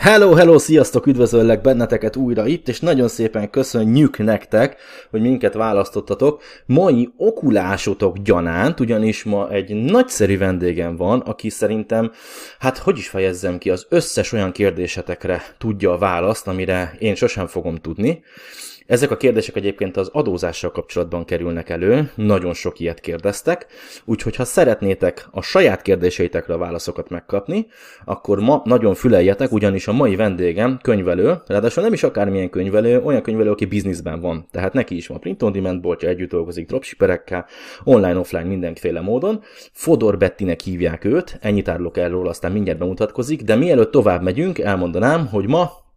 Hello, hello, sziasztok, üdvözöllek benneteket újra itt, és nagyon szépen köszönjük nektek, hogy minket választottatok. Mai okulásotok gyanánt, ugyanis ma egy nagyszerű vendégem van, aki szerintem, hát hogy is fejezzem ki, az összes olyan kérdésetekre tudja a választ, amire én sosem fogom tudni. Ezek a kérdések egyébként az adózással kapcsolatban kerülnek elő, nagyon sok ilyet kérdeztek, úgyhogy ha szeretnétek a saját kérdéseitekre a válaszokat megkapni, akkor ma nagyon füleljetek, ugyanis a mai vendégem könyvelő, ráadásul nem is akármilyen könyvelő, olyan könyvelő, aki bizniszben van. Tehát neki is van print on demand boltja, együtt dolgozik dropshipperekkel, online, offline, mindenféle módon. Fodor Bettinek hívják őt, ennyit árulok el róla, aztán mindjárt bemutatkozik, de mielőtt tovább megyünk, elmondanám, hogy ma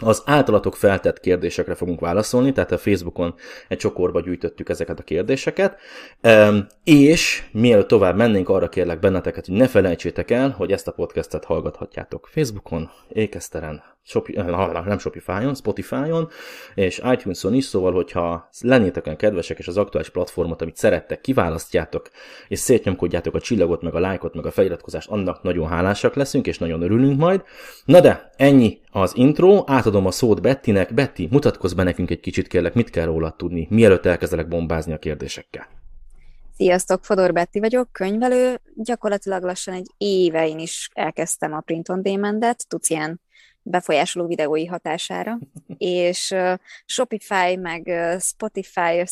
az általatok feltett kérdésekre fogunk válaszolni, tehát a Facebookon egy csokorba gyűjtöttük ezeket a kérdéseket, és mielőtt tovább mennénk, arra kérlek benneteket, hogy ne felejtsétek el, hogy ezt a podcastet hallgathatjátok Facebookon, Ékeszteren, eh, nem Shopify-on, Spotify-on, és iTunes-on is, szóval, hogyha lennétek olyan kedvesek, és az aktuális platformot, amit szerettek, kiválasztjátok, és szétnyomkodjátok a csillagot, meg a lájkot, meg a feliratkozást, annak nagyon hálásak leszünk, és nagyon örülünk majd. Na de, ennyi az intro, átadom a szót Bettinek. Betty, mutatkozz be nekünk egy kicsit, kérlek, mit kell róla tudni, mielőtt elkezdelek bombázni a kérdésekkel. Sziasztok, Fodor Betty vagyok, könyvelő. Gyakorlatilag lassan egy éve én is elkezdtem a Print on Demand-et, tudsz ilyen befolyásoló videói hatására, és uh, Shopify meg uh, Spotify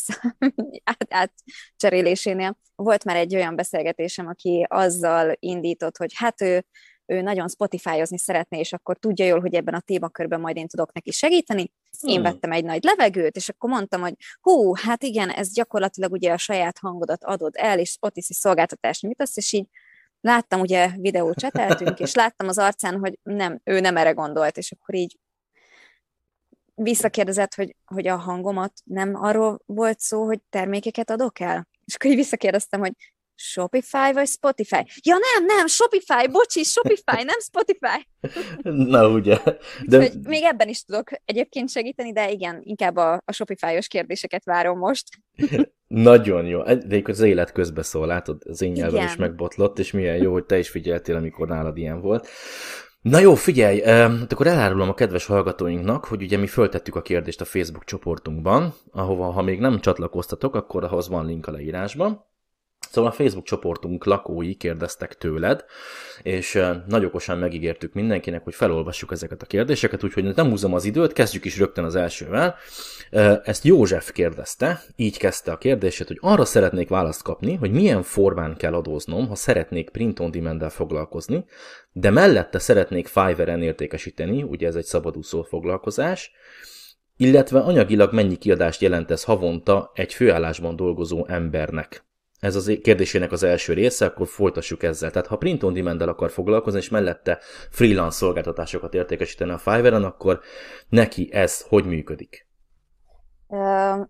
át, átcserélésénél volt már egy olyan beszélgetésem, aki azzal indított, hogy hát ő, ő nagyon Spotify-ozni szeretné, és akkor tudja jól, hogy ebben a témakörben majd én tudok neki segíteni. Én hmm. vettem egy nagy levegőt, és akkor mondtam, hogy hú, hát igen, ez gyakorlatilag ugye a saját hangodat adod el, és ott is szolgáltatást nyújtasz, és így láttam, ugye videót cseteltünk, és láttam az arcán, hogy nem, ő nem erre gondolt, és akkor így visszakérdezett, hogy, hogy a hangomat nem arról volt szó, hogy termékeket adok el? És akkor így visszakérdeztem, hogy Shopify vagy Spotify? Ja nem, nem, Shopify, bocsi, Shopify, nem Spotify. Na ugye. De... Úgyhogy még ebben is tudok egyébként segíteni, de igen, inkább a, a Shopify-os kérdéseket várom most. Nagyon jó. De az élet közbe szól, látod, az én nyelvem is megbotlott, és milyen jó, hogy te is figyeltél, amikor nálad ilyen volt. Na jó, figyelj, hát akkor elárulom a kedves hallgatóinknak, hogy ugye mi föltettük a kérdést a Facebook csoportunkban, ahova ha még nem csatlakoztatok, akkor ahhoz van link a leírásban. Szóval a Facebook csoportunk lakói kérdeztek tőled, és nagy okosan megígértük mindenkinek, hogy felolvassuk ezeket a kérdéseket, úgyhogy nem húzom az időt, kezdjük is rögtön az elsővel. Ezt József kérdezte, így kezdte a kérdését, hogy arra szeretnék választ kapni, hogy milyen formán kell adóznom, ha szeretnék print on demand foglalkozni, de mellette szeretnék Fiverr-en értékesíteni, ugye ez egy szabadúszó foglalkozás, illetve anyagilag mennyi kiadást jelent ez havonta egy főállásban dolgozó embernek ez az kérdésének az első része, akkor folytassuk ezzel. Tehát ha print on demand akar foglalkozni, és mellette freelance szolgáltatásokat értékesíteni a Fiverr-en, akkor neki ez hogy működik?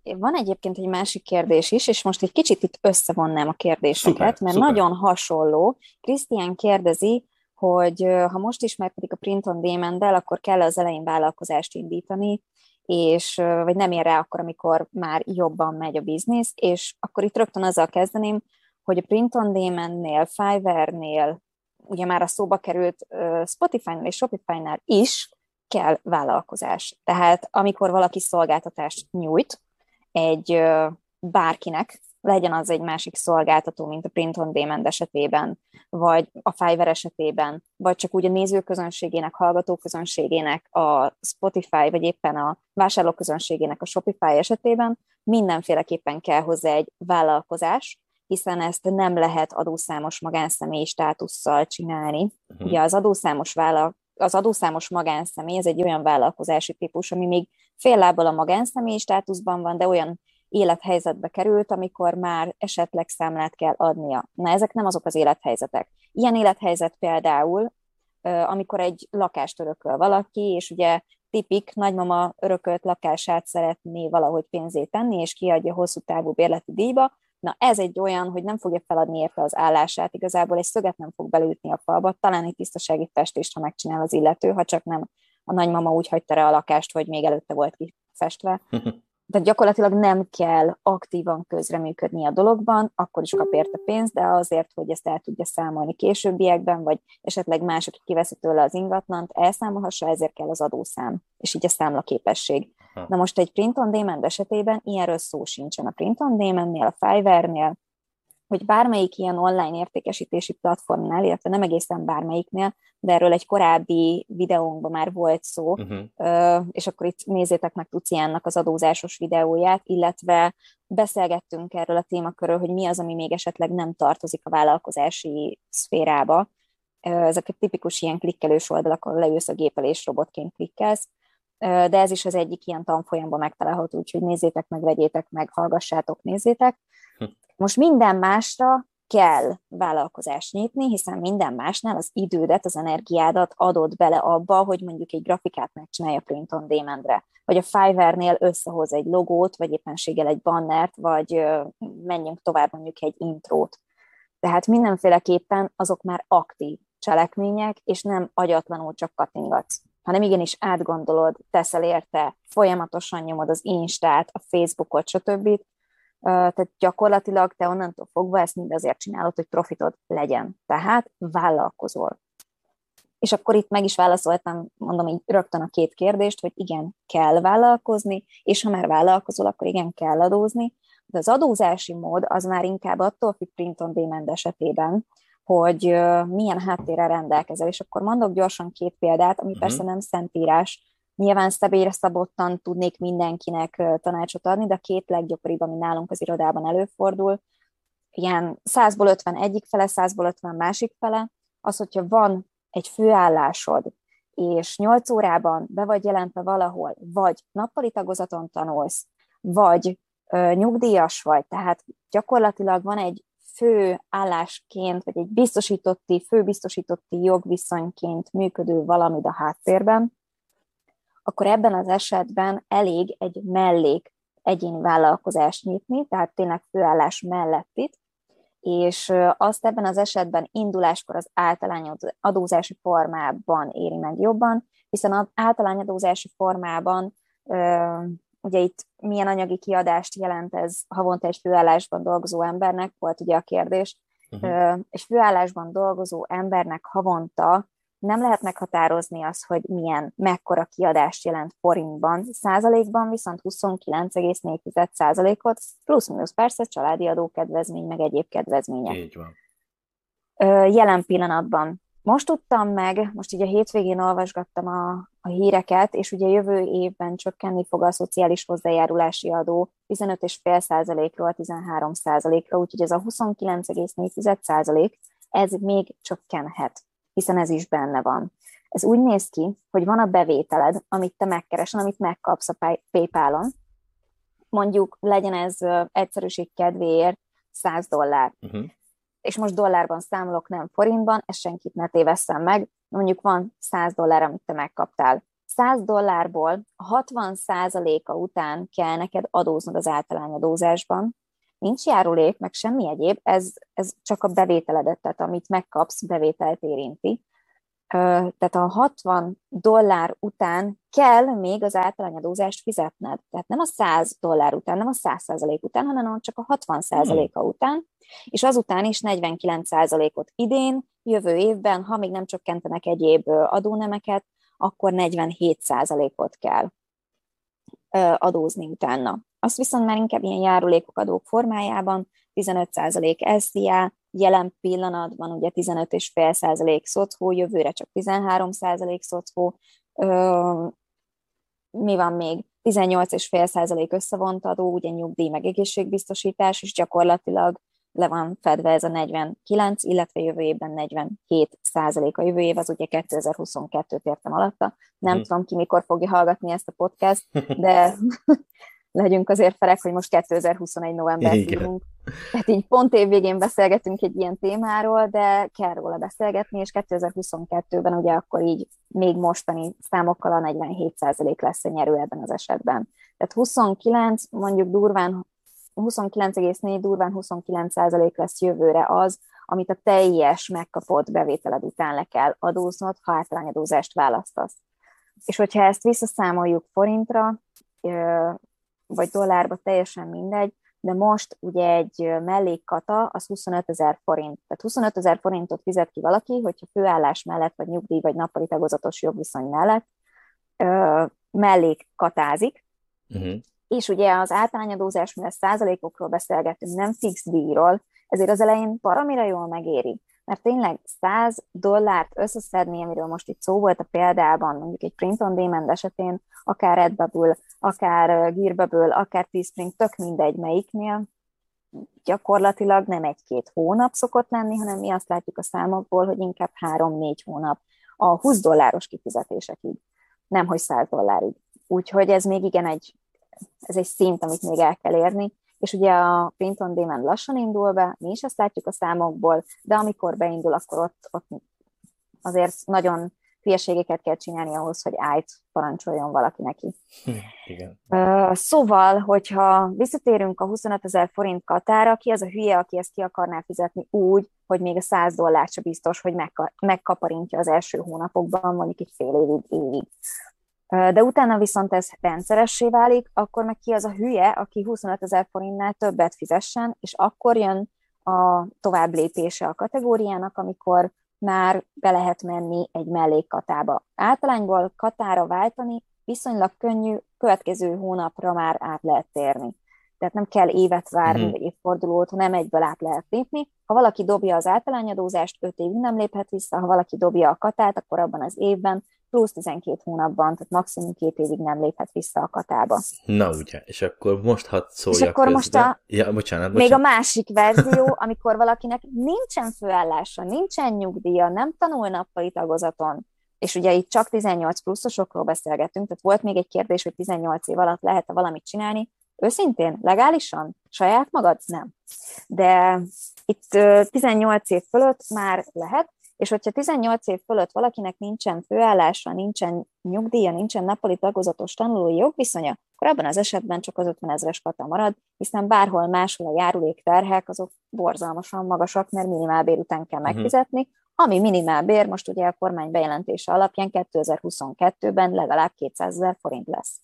Van egyébként egy másik kérdés is, és most egy kicsit itt összevonnám a kérdéseket, szuper, mert szuper. nagyon hasonló. Krisztián kérdezi, hogy ha most ismerkedik a print on demand akkor kell az elején vállalkozást indítani, és vagy nem ér rá akkor, amikor már jobban megy a biznisz, és akkor itt rögtön azzal kezdeném, hogy a Print on Demand-nél, Fiverr-nél, ugye már a szóba került Spotify-nál és Shopify-nál is kell vállalkozás. Tehát amikor valaki szolgáltatást nyújt egy bárkinek, legyen az egy másik szolgáltató, mint a Print on Demand esetében, vagy a Fiverr esetében, vagy csak úgy a nézőközönségének, hallgatóközönségének, a Spotify, vagy éppen a vásárlóközönségének a Shopify esetében mindenféleképpen kell hozzá egy vállalkozás, hiszen ezt nem lehet adószámos magánszemély státusszal csinálni. Uh-huh. Ugye az adószámos vállal, az adószámos magánszemély, ez egy olyan vállalkozási típus, ami még fél lábbal a magánszemély státuszban van, de olyan élethelyzetbe került, amikor már esetleg számlát kell adnia. Na, ezek nem azok az élethelyzetek. Ilyen élethelyzet például, amikor egy lakást örököl valaki, és ugye tipik nagymama örökölt lakását szeretné valahogy pénzét tenni, és kiadja hosszú távú bérleti díjba, Na ez egy olyan, hogy nem fogja feladni érte az állását, igazából egy szöget nem fog belütni a falba, talán egy tisztasági festést, ha megcsinál az illető, ha csak nem a nagymama úgy hagyta rá a lakást, hogy még előtte volt kifestve. tehát gyakorlatilag nem kell aktívan közreműködni a dologban, akkor is kap érte pénzt, de azért, hogy ezt el tudja számolni későbbiekben, vagy esetleg mások, kiveszi tőle az ingatlant, elszámolhassa, ezért kell az adószám, és így a számlaképesség. Na most egy print on demand esetében ilyenről szó sincsen a print on demand-nél, a Fiverr-nél, hogy bármelyik ilyen online értékesítési platformnál, illetve nem egészen bármelyiknél, de erről egy korábbi videónkban már volt szó, uh-huh. és akkor itt nézzétek meg Tuciánnak az adózásos videóját, illetve beszélgettünk erről a témakörről, hogy mi az, ami még esetleg nem tartozik a vállalkozási szférába. Ezek a tipikus ilyen klikkelős oldalak, ahol leülsz a gépelés robotként klikkelsz, de ez is az egyik ilyen tanfolyamban megtalálható, úgyhogy nézzétek meg, vegyétek meg, hallgassátok, nézzétek. Most minden másra kell vállalkozást nyitni, hiszen minden másnál az idődet, az energiádat adod bele abba, hogy mondjuk egy grafikát megcsinálja print on demandre, vagy a Fiverr-nél összehoz egy logót, vagy éppenséggel egy bannert, vagy menjünk tovább mondjuk egy intrót. Tehát mindenféleképpen azok már aktív cselekmények, és nem agyatlanul csak kattingatsz hanem igenis átgondolod, teszel érte, folyamatosan nyomod az Instát, a Facebookot, stb. Tehát gyakorlatilag te onnantól fogva ezt mind azért csinálod, hogy profitod legyen. Tehát vállalkozol. És akkor itt meg is válaszoltam, mondom így rögtön a két kérdést, hogy igen, kell vállalkozni, és ha már vállalkozol, akkor igen, kell adózni, de az adózási mód az már inkább attól függ print on demand esetében, hogy milyen háttérrel rendelkezel. És akkor mondok gyorsan két példát, ami uh-huh. persze nem szentírás, Nyilván szabélyre szabottan tudnék mindenkinek tanácsot adni, de a két leggyakoribb, ami nálunk az irodában előfordul, ilyen 100-ból 50 egyik fele, 100-ból 50 másik fele, az, hogyha van egy főállásod, és 8 órában be vagy jelentve valahol, vagy nappali tagozaton tanulsz, vagy ö, nyugdíjas vagy, tehát gyakorlatilag van egy fő állásként, vagy egy biztosítotti, főbiztosítotti jogviszonyként működő valamid a háttérben, akkor ebben az esetben elég egy mellék egyéni vállalkozást nyitni, tehát tényleg főállás mellett itt, és azt ebben az esetben induláskor az általányadózási formában éri meg jobban, hiszen az általányadózási formában ugye itt milyen anyagi kiadást jelent ez havonta egy főállásban dolgozó embernek, volt ugye a kérdés, uh-huh. és főállásban dolgozó embernek havonta nem lehet meghatározni azt, hogy milyen, mekkora kiadást jelent forintban, százalékban viszont 29,4 százalékot, plusz-minusz persze családi adókedvezmény, meg egyéb kedvezmények. Így van. Jelen pillanatban most tudtam meg, most ugye a hétvégén olvasgattam a, a híreket, és ugye jövő évben csökkenni fog a szociális hozzájárulási adó 15,5%-ról 13%-ra, úgyhogy ez a 29,4% ez még csökkenhet hiszen ez is benne van. Ez úgy néz ki, hogy van a bevételed, amit te megkeresel, amit megkapsz a PayPal-on, mondjuk legyen ez egyszerűség kedvéért 100 dollár. Uh-huh. És most dollárban számolok, nem forintban, ezt senkit ne tévesszem meg, mondjuk van 100 dollár, amit te megkaptál. 100 dollárból 60 a után kell neked adóznod az általányadózásban, nincs járulék, meg semmi egyéb, ez, ez csak a bevételedet, tehát amit megkapsz, bevételt érinti. Tehát a 60 dollár után kell még az általányadózást fizetned. Tehát nem a 100 dollár után, nem a 100 százalék után, hanem csak a 60 százaléka hmm. után, és azután is 49 százalékot idén, jövő évben, ha még nem csökkentenek egyéb adónemeket, akkor 47 százalékot kell adózni utána. Azt viszont már inkább ilyen járulékok adók formájában, 15% SZIA, jelen pillanatban ugye 15,5% szocó, jövőre csak 13% szocó, mi van még? 18,5% összevont adó, ugye nyugdíj meg egészségbiztosítás, és gyakorlatilag le van fedve ez a 49, illetve jövő évben 47 százalék. A jövő év az ugye 2022-t értem alatta. Nem hmm. tudom ki mikor fogja hallgatni ezt a podcast, de legyünk azért felek, hogy most 2021 november írunk. Tehát így pont évvégén beszélgetünk egy ilyen témáról, de kell róla beszélgetni, és 2022-ben ugye akkor így még mostani számokkal a 47% lesz a nyerő ebben az esetben. Tehát 29, mondjuk durván 29,4 durván 29% lesz jövőre az, amit a teljes megkapott bevételed után le kell adóznod, ha általányadózást választasz. És hogyha ezt visszaszámoljuk forintra, vagy dollárba, teljesen mindegy, de most ugye egy mellékkata az 25 ezer forint. Tehát 25 ezer forintot fizet ki valaki, hogyha főállás mellett, vagy nyugdíj, vagy nappali tagozatos jogviszony mellett ö, mellékkatázik, uh-huh. és ugye az általányadózás, mivel százalékokról beszélgetünk, nem fix díjról, ezért az elején paramira jól megéri. Mert tényleg 100 dollárt összeszedni, amiről most itt szó volt a példában, mondjuk egy print on demand esetén, akár Redbubble, akár Gearbubble, akár Teespring, tök mindegy melyiknél, gyakorlatilag nem egy-két hónap szokott lenni, hanem mi azt látjuk a számokból, hogy inkább három-négy hónap a 20 dolláros kifizetésekig, nem hogy 100 dollárig. Úgyhogy ez még igen egy, ez egy szint, amit még el kell érni, és ugye a print on demand lassan indul be, mi is ezt látjuk a számokból, de amikor beindul, akkor ott, ott azért nagyon hülyeségeket kell csinálni ahhoz, hogy ájt parancsoljon valaki neki. Igen. Szóval, hogyha visszatérünk a 25 ezer forint katára, ki az a hülye, aki ezt ki akarná fizetni úgy, hogy még a 100 dollárt sem biztos, hogy megkaparintja az első hónapokban, mondjuk egy fél évig, évig. De utána viszont ez rendszeressé válik, akkor meg ki az a hülye, aki 25 ezer forintnál többet fizessen, és akkor jön a tovább lépése a kategóriának, amikor már be lehet menni egy mellékkatába. Általányból katára váltani viszonylag könnyű, következő hónapra már át lehet térni. Tehát nem kell évet várni, uh-huh. évfordulót, hanem egyből át lehet lépni. Ha valaki dobja az általányadózást, 5 évig nem léphet vissza, ha valaki dobja a katát, akkor abban az évben plusz 12 hónapban, tehát maximum két évig nem léphet vissza a katába. Na ugye, és akkor most hadd szóljak És akkor közben. most a, ja, bocsánat, bocsánat. még a másik verzió, amikor valakinek nincsen főállása, nincsen nyugdíja, nem tanul nappali tagozaton, és ugye itt csak 18 pluszosokról beszélgetünk, tehát volt még egy kérdés, hogy 18 év alatt lehet-e valamit csinálni. Őszintén, legálisan? Saját magad? Nem. De itt 18 év fölött már lehet, és hogyha 18 év fölött valakinek nincsen főállása, nincsen nyugdíja, nincsen nappali tagozatos tanulói jogviszonya, akkor abban az esetben csak az 50 ezres kata marad, hiszen bárhol máshol a járulékterhek azok borzalmasan magasak, mert minimálbér után kell mhm. megfizetni, ami minimálbér most ugye a kormány bejelentése alapján 2022-ben legalább 200 ezer forint lesz.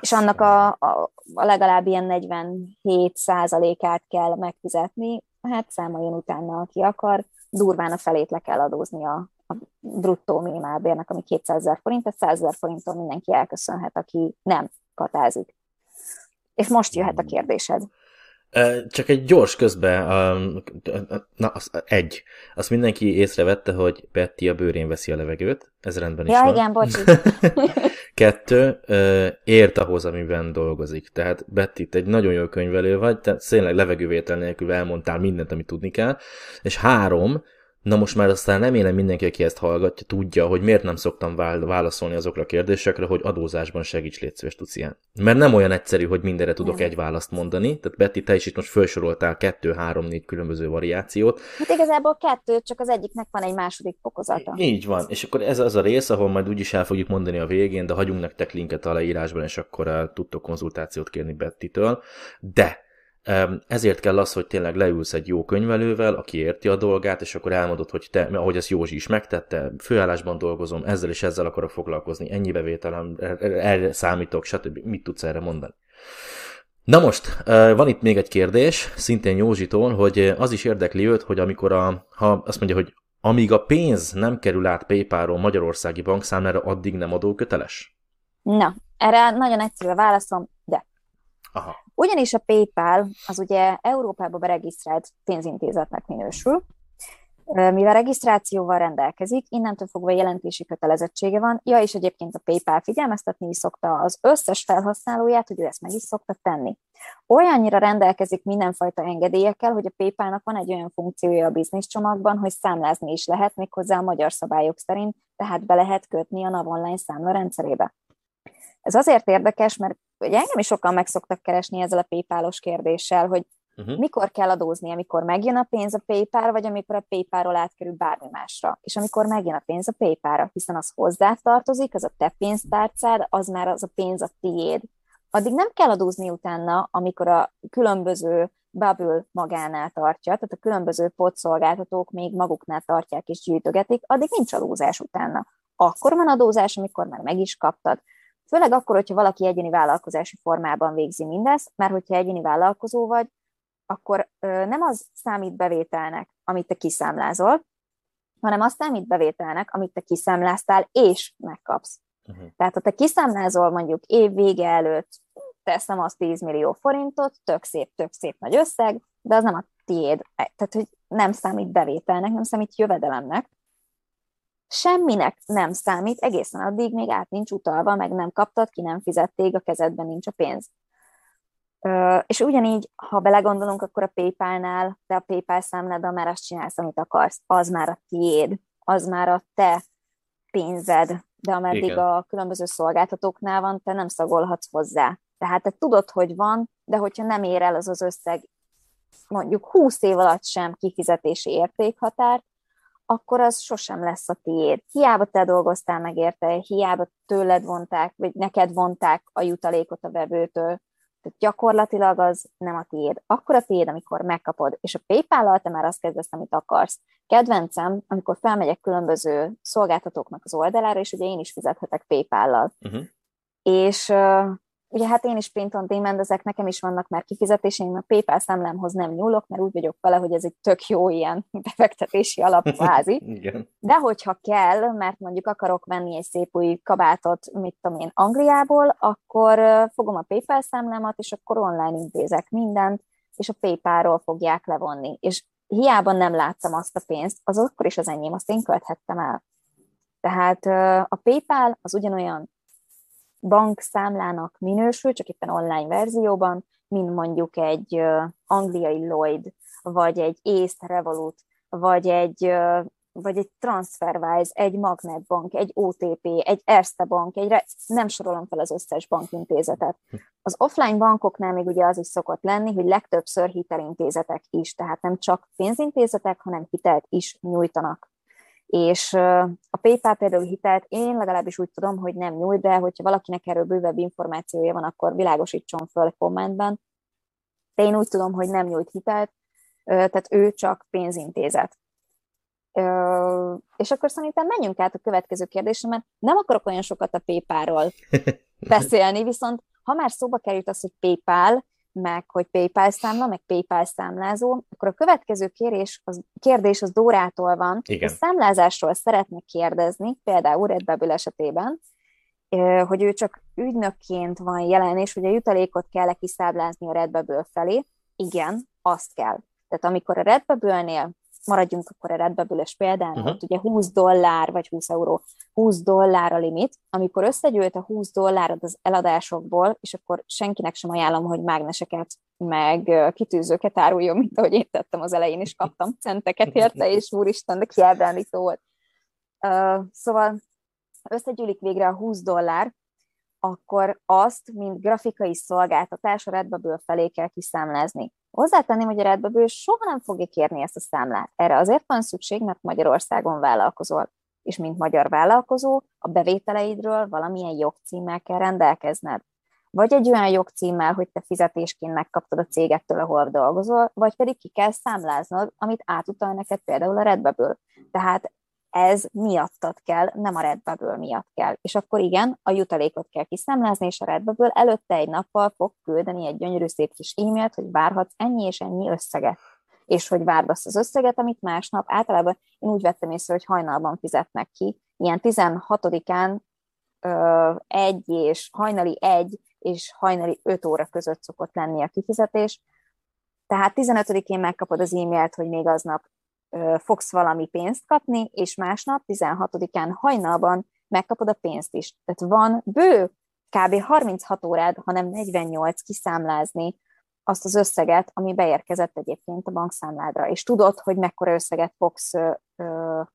És annak a, a, a legalább ilyen 47 százalékát kell megfizetni, hát számoljon utána, aki akar, durván a felét le kell adózni a, a bruttó minimálbérnek, ami 200 ezer forint, tehát 100 ezer forinttól mindenki elköszönhet, aki nem katázik. És most jöhet a kérdésed. Csak egy gyors közbe, na, az, egy. Azt mindenki észrevette, hogy Betty a bőrén veszi a levegőt, ez rendben is ja, van. igen, bocsi. Kettő, ért ahhoz, amiben dolgozik. Tehát Betty, egy nagyon jó könyvelő vagy, tehát tényleg levegővétel nélkül elmondtál mindent, amit tudni kell. És három, Na most már aztán remélem mindenki, aki ezt hallgatja, tudja, hogy miért nem szoktam válaszolni azokra a kérdésekre, hogy adózásban segíts, légy szíves, ilyen. Mert nem olyan egyszerű, hogy mindenre tudok nem. egy választ mondani. Tehát Betty, te is itt most felsoroltál kettő, három, négy különböző variációt. Hát igazából kettő, csak az egyiknek van egy második fokozata. Így van. És akkor ez az a rész, ahol majd úgyis el fogjuk mondani a végén, de hagyunk nektek linket a leírásban, és akkor tudtok konzultációt kérni Betty-től. De ezért kell az, hogy tényleg leülsz egy jó könyvelővel, aki érti a dolgát, és akkor elmondod, hogy te, ahogy ezt Józsi is megtette, főállásban dolgozom, ezzel és ezzel akarok foglalkozni, ennyi bevételem, erre számítok, stb. Mit tudsz erre mondani? Na most, van itt még egy kérdés, szintén Józsitól, hogy az is érdekli őt, hogy amikor a, ha azt mondja, hogy amíg a pénz nem kerül át PayPal-ról Magyarországi bankszámlára, addig nem adóköteles? Na, erre nagyon egyszerű a válaszom. Aha. Ugyanis a PayPal az ugye Európában beregisztrált pénzintézetnek minősül, mivel regisztrációval rendelkezik, innentől fogva jelentési kötelezettsége van. Ja, és egyébként a PayPal figyelmeztetni is szokta az összes felhasználóját, hogy ő ezt meg is szokta tenni. Olyannyira rendelkezik mindenfajta engedélyekkel, hogy a PayPal-nak van egy olyan funkciója a biznisz csomagban, hogy számlázni is lehet, méghozzá a magyar szabályok szerint, tehát be lehet kötni a NAV online számla rendszerébe. Ez azért érdekes, mert ugye engem is sokan meg szoktak keresni ezzel a PayPal-os kérdéssel, hogy uh-huh. mikor kell adózni, amikor megjön a pénz a PayPal, vagy amikor a PayPal-ról átkerül bármi másra. És amikor megjön a pénz a PayPal-ra, hiszen az hozzá tartozik, az a te pénztárcád, az már az a pénz a tiéd. Addig nem kell adózni utána, amikor a különböző Bubble magánál tartja, tehát a különböző podszolgáltatók még maguknál tartják és gyűjtögetik, addig nincs adózás utána. Akkor van adózás, amikor már meg is kaptad. Főleg akkor, hogyha valaki egyéni vállalkozási formában végzi mindezt, mert hogyha egyéni vállalkozó vagy, akkor nem az számít bevételnek, amit te kiszámlázol, hanem azt számít bevételnek, amit te kiszámláztál, és megkapsz. Uh-huh. Tehát, ha te kiszámlázol mondjuk év vége előtt, teszem azt 10 millió forintot, tök szép, tök szép nagy összeg, de az nem a tiéd. Tehát, hogy nem számít bevételnek, nem számít jövedelemnek. Semminek nem számít, egészen addig még át nincs utalva, meg nem kaptad, ki nem fizették, a kezedben nincs a pénz. És ugyanígy, ha belegondolunk, akkor a PayPal-nál, te a PayPal számláddal már azt csinálsz, amit akarsz, az már a tiéd, az már a te pénzed, de ameddig Igen. a különböző szolgáltatóknál van, te nem szagolhatsz hozzá. Tehát te tudod, hogy van, de hogyha nem ér el az az összeg mondjuk 20 év alatt sem kifizetési értékhatár, akkor az sosem lesz a tiéd. Hiába te dolgoztál meg érte, hiába tőled vonták, vagy neked vonták a jutalékot a vevőtől, tehát gyakorlatilag az nem a tiéd. Akkor a tiéd, amikor megkapod, és a PayPal-al te már azt kezdesz, amit akarsz. Kedvencem, amikor felmegyek különböző szolgáltatóknak az oldalára, és ugye én is fizethetek PayPal-lal. Uh-huh. És Ugye hát én is print on demand, ezek nekem is vannak már kifizetéseim, a PayPal számlámhoz nem nyúlok, mert úgy vagyok vele, hogy ez egy tök jó ilyen befektetési alapvázi. De hogyha kell, mert mondjuk akarok venni egy szép új kabátot, mit tudom én, Angliából, akkor fogom a PayPal számlámat, és akkor online intézek mindent, és a PayPal-ról fogják levonni. És hiába nem láttam azt a pénzt, az akkor is az enyém, azt én költhettem el. Tehát a PayPal az ugyanolyan bankszámlának minősül, csak éppen online verzióban, mint mondjuk egy angliai Lloyd, vagy egy észt Revolut, vagy egy, vagy egy TransferWise, egy Magnetbank, egy OTP, egy Erste Bank, egy re... nem sorolom fel az összes bankintézetet. Az offline bankoknál még ugye az is szokott lenni, hogy legtöbbször hitelintézetek is, tehát nem csak pénzintézetek, hanem hitelt is nyújtanak és a PayPal például hitelt én legalábbis úgy tudom, hogy nem nyújt, de hogyha valakinek erről bővebb információja van, akkor világosítson föl kommentben. De én úgy tudom, hogy nem nyújt hitelt, tehát ő csak pénzintézet. És akkor szerintem menjünk át a következő kérdésre, mert nem akarok olyan sokat a PayPal-ról beszélni, viszont ha már szóba került az, hogy PayPal, meg hogy PayPal számla, meg PayPal számlázó, akkor a következő kérés, az, kérdés az Dórától van. Igen. A számlázásról szeretnék kérdezni, például Redbubble esetében, hogy ő csak ügynökként van jelen, és hogy a jutalékot kell-e kiszáblázni a Redbubble felé. Igen, azt kell. Tehát amikor a Redbubble-nél maradjunk akkor a redbubble példán, uh-huh. ott ugye 20 dollár vagy 20 euró, 20 dollár a limit, amikor összegyűlt a 20 dollárod az eladásokból, és akkor senkinek sem ajánlom, hogy mágneseket meg kitűzőket áruljon, mint ahogy én tettem az elején, és kaptam centeket érte, és úristen, de kiábrándító volt. Uh, szóval összegyűlik végre a 20 dollár, akkor azt, mint grafikai szolgáltatás a Redbubble felé kell kiszámlázni. Hozzátenném, hogy a Redbubble soha nem fogja kérni ezt a számlát. Erre azért van szükség, mert Magyarországon vállalkozol. És mint magyar vállalkozó, a bevételeidről valamilyen jogcímmel kell rendelkezned. Vagy egy olyan jogcímmel, hogy te fizetésként megkaptad a cégettől, ahol dolgozol, vagy pedig ki kell számláznod, amit átutal neked például a Redbubble. Tehát ez miattad kell, nem a Redbubble miatt kell. És akkor igen, a jutalékot kell kiszámlázni, és a Redbubble előtte egy nappal fog küldeni egy gyönyörű szép kis e-mailt, hogy várhatsz ennyi és ennyi összeget. És hogy várd azt az összeget, amit másnap általában én úgy vettem észre, hogy hajnalban fizetnek ki. Ilyen 16-án egy és hajnali egy és hajnali 5 óra között szokott lenni a kifizetés. Tehát 15-én megkapod az e-mailt, hogy még aznap fogsz valami pénzt kapni, és másnap 16-án hajnalban megkapod a pénzt is. Tehát van bő kb. 36 órád, hanem 48 kiszámlázni azt az összeget, ami beérkezett egyébként a bankszámládra, és tudod, hogy mekkora összeget fogsz ö,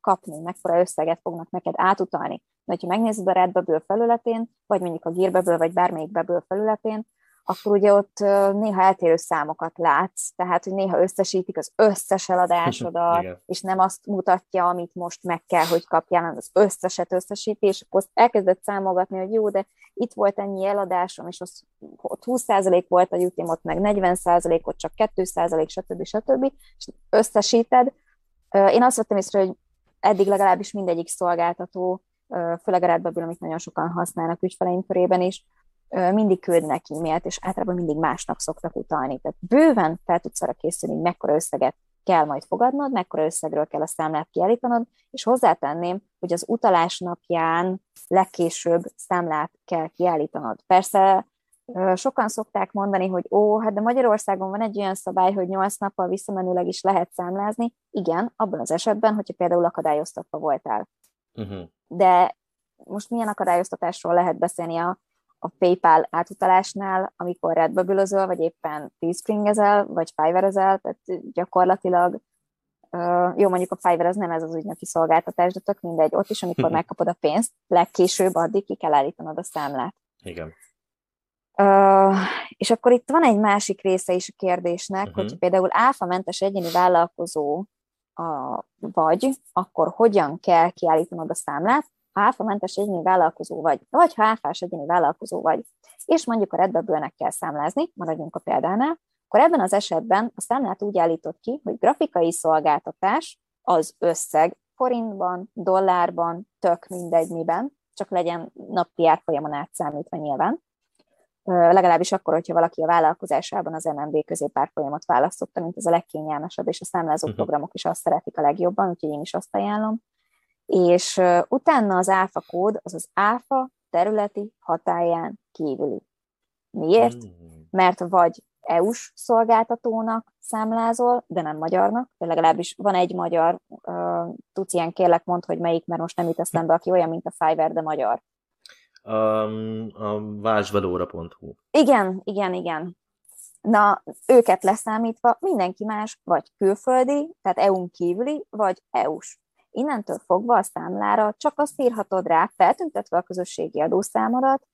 kapni, mekkora összeget fognak neked átutalni. Mert ha megnézed a Redbubble felületén, vagy mondjuk a Gearbubble, vagy bármelyik Bubble felületén, akkor ugye ott néha eltérő számokat látsz, tehát hogy néha összesítik az összes eladásodat, és nem azt mutatja, amit most meg kell, hogy kapjál, hanem az összeset összesíti, és akkor elkezdett számolgatni, hogy jó, de itt volt ennyi eladásom, és az, ott 20% volt a jutim, ott meg 40%, ott csak 2%, stb. stb. és összesíted. Én azt vettem észre, hogy eddig legalábbis mindegyik szolgáltató főleg a Redbubble, amit nagyon sokan használnak ügyfeleim körében is, mindig küldnek e-mailt, és általában mindig másnap szoktak utalni. Tehát bőven fel tudsz arra készülni, hogy mekkora összeget kell majd fogadnod, mekkora összegről kell a számlát kiállítanod, és hozzátenném, hogy az utalás napján legkésőbb számlát kell kiállítanod. Persze sokan szokták mondani, hogy ó, hát de Magyarországon van egy olyan szabály, hogy 8 nappal visszamenőleg is lehet számlázni. Igen, abban az esetben, hogyha például akadályoztatva voltál. Uh-huh. De most milyen akadályoztatásról lehet beszélni a, a PayPal átutalásnál, amikor redbubble vagy éppen teespringezel, vagy fiverr tehát gyakorlatilag jó, mondjuk a Fiverr az nem ez az ügynöki szolgáltatás, de tök mindegy, ott is, amikor megkapod a pénzt, legkésőbb addig ki kell állítanod a számlát. Igen. Uh, és akkor itt van egy másik része is a kérdésnek, uh-huh. hogy például áfamentes egyéni vállalkozó a, vagy, akkor hogyan kell kiállítanod a számlát, ha áfamentes egyéni vállalkozó vagy, vagy ha áfás egyéni vállalkozó vagy, és mondjuk a redbubble kell számlázni, maradjunk a példánál, akkor ebben az esetben a számlát úgy állított ki, hogy grafikai szolgáltatás az összeg forintban, dollárban, tök mindegy miben, csak legyen napi árfolyamon átszámítva nyilván, legalábbis akkor, hogyha valaki a vállalkozásában az MNB középárfolyamot választotta, mint ez a legkényelmesebb, és a számlázó uh-huh. programok is azt szeretik a legjobban, úgyhogy én is azt ajánlom. És utána az áfa kód, az az áfa területi hatáján kívüli. Miért? Uh-huh. Mert vagy EU-s szolgáltatónak számlázol, de nem magyarnak, de legalábbis van egy magyar, uh, tudsz ilyen kérlek mond, hogy melyik, mert most nem jut eszembe, aki olyan, mint a Fiverr, de magyar um, a vásvelóra.hu. Igen, igen, igen. Na, őket leszámítva mindenki más vagy külföldi, tehát EU-n kívüli, vagy EU-s. Innentől fogva a számlára csak azt írhatod rá, feltüntetve a közösségi adószámodat,